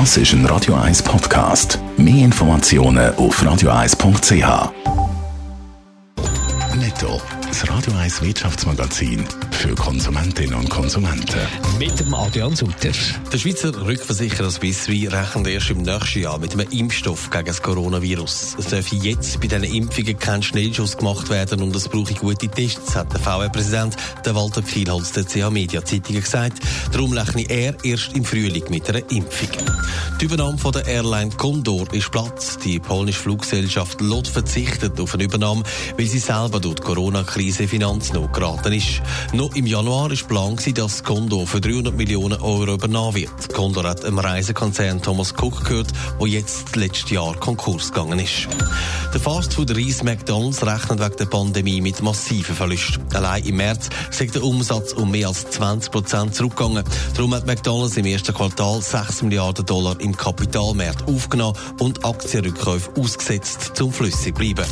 Das ist ein Radio 1 Podcast. Mehr Informationen auf radio1.ch. Netto, das Radio 1 Wirtschaftsmagazin für Konsumentinnen und Konsumenten. Mit dem Adrian Sutter. Der Schweizer Rückversicherer Swiss Re rechnet erst im nächsten Jahr mit einem Impfstoff gegen das Coronavirus. Es dürfe jetzt bei diesen Impfungen kein Schnellschuss gemacht werden und es brauche gute Tests, hat der VR-Präsident Walter Pfielholz der CH Media Zeitung gesagt. Darum rechne er erst im Frühling mit einer Impfung. Die Übernahme von der Airline Condor ist Platz. Die polnische Fluggesellschaft LOT verzichtet auf eine Übernahme, weil sie selber durch die Corona-Krise Finanznot geraten ist. Noch im Januar war Plan, dass Condor für 300 Millionen Euro übernommen wird. Condor hat im Reisekonzern Thomas Cook gehört, der jetzt letztes Jahr Konkurs gegangen ist. Der Fastfood-Reis McDonalds rechnet wegen der Pandemie mit massiven Verlusten. Allein im März ist der Umsatz um mehr als 20 Prozent zurückgegangen. Darum hat McDonalds im ersten Quartal 6 Milliarden Dollar im Kapitalmarkt aufgenommen und Aktienrückkäufe ausgesetzt, zum flüssig bleiben.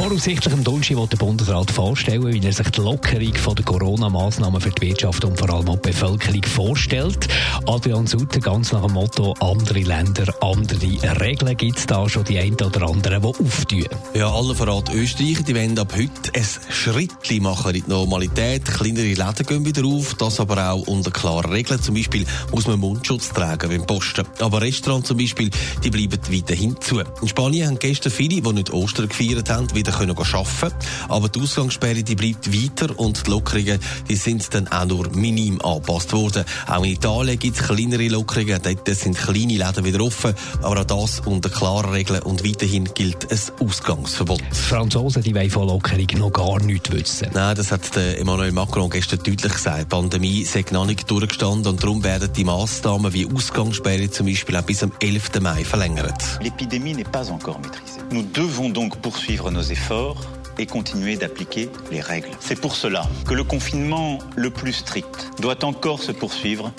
Voraussichtlich am Donnerstag wird der Bundesrat vorstellen, wie er sich die Lockerung der Corona-Massnahmen für die Wirtschaft und vor allem auch die Bevölkerung vorstellt. Adrian Sutter, ganz nach dem Motto, andere Länder, andere Regeln. Gibt es da schon die einen oder anderen, die auftun? Ja, alle voran Österreich, die wollen ab heute ein Schritt machen in die Normalität. Kleinere Läden gehen wieder auf, das aber auch unter klaren Regeln. Zum Beispiel muss man Mundschutz tragen beim Posten. Aber Restaurants zum Beispiel, die bleiben weiterhin zu. In Spanien haben gestern viele, die nicht Ostern gefeiert haben, wieder können arbeiten Aber die Ausgangssperre die bleibt weiter und die Lockerungen die sind dann auch nur minim angepasst worden. Auch in Italien gibt es kleinere Lockerungen, dort sind kleine Läden wieder offen, aber auch das unter klaren Regeln und weiterhin gilt ein Ausgangsverbot. Die Franzosen die wollen von Lockerung noch gar nichts wissen. Nein, das hat Emmanuel Macron gestern deutlich gesagt. Die Pandemie sei noch nicht durchgestanden und darum werden die Massnahmen wie Ausgangssperre zum Beispiel auch bis am 11. Mai verlängert. L'épidémie n'est pas encore maîtrisée. Nous devons donc poursuivre nos efforts et continuer d'appliquer les règles. C'est pour cela que le confinement le plus strict doit encore se poursuivre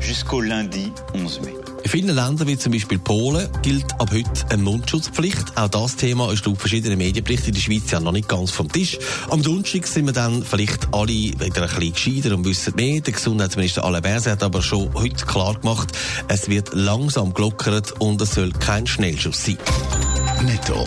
jusqu'au lundi 11 mai. In vielen Ländern, wie zum Beispiel Polen, gilt ab heute eine Mundschutzpflicht. Auch das Thema ist laut verschiedenen Medienberichten in der Schweiz ja noch nicht ganz vom Tisch. Am Donnerstag sind wir dann vielleicht alle wieder ein bisschen gescheiter und wissen mehr. Der Gesundheitsminister Alain Berset hat aber schon heute klar gemacht, es wird langsam gelockert und es soll kein Schnellschuss sein. Netto,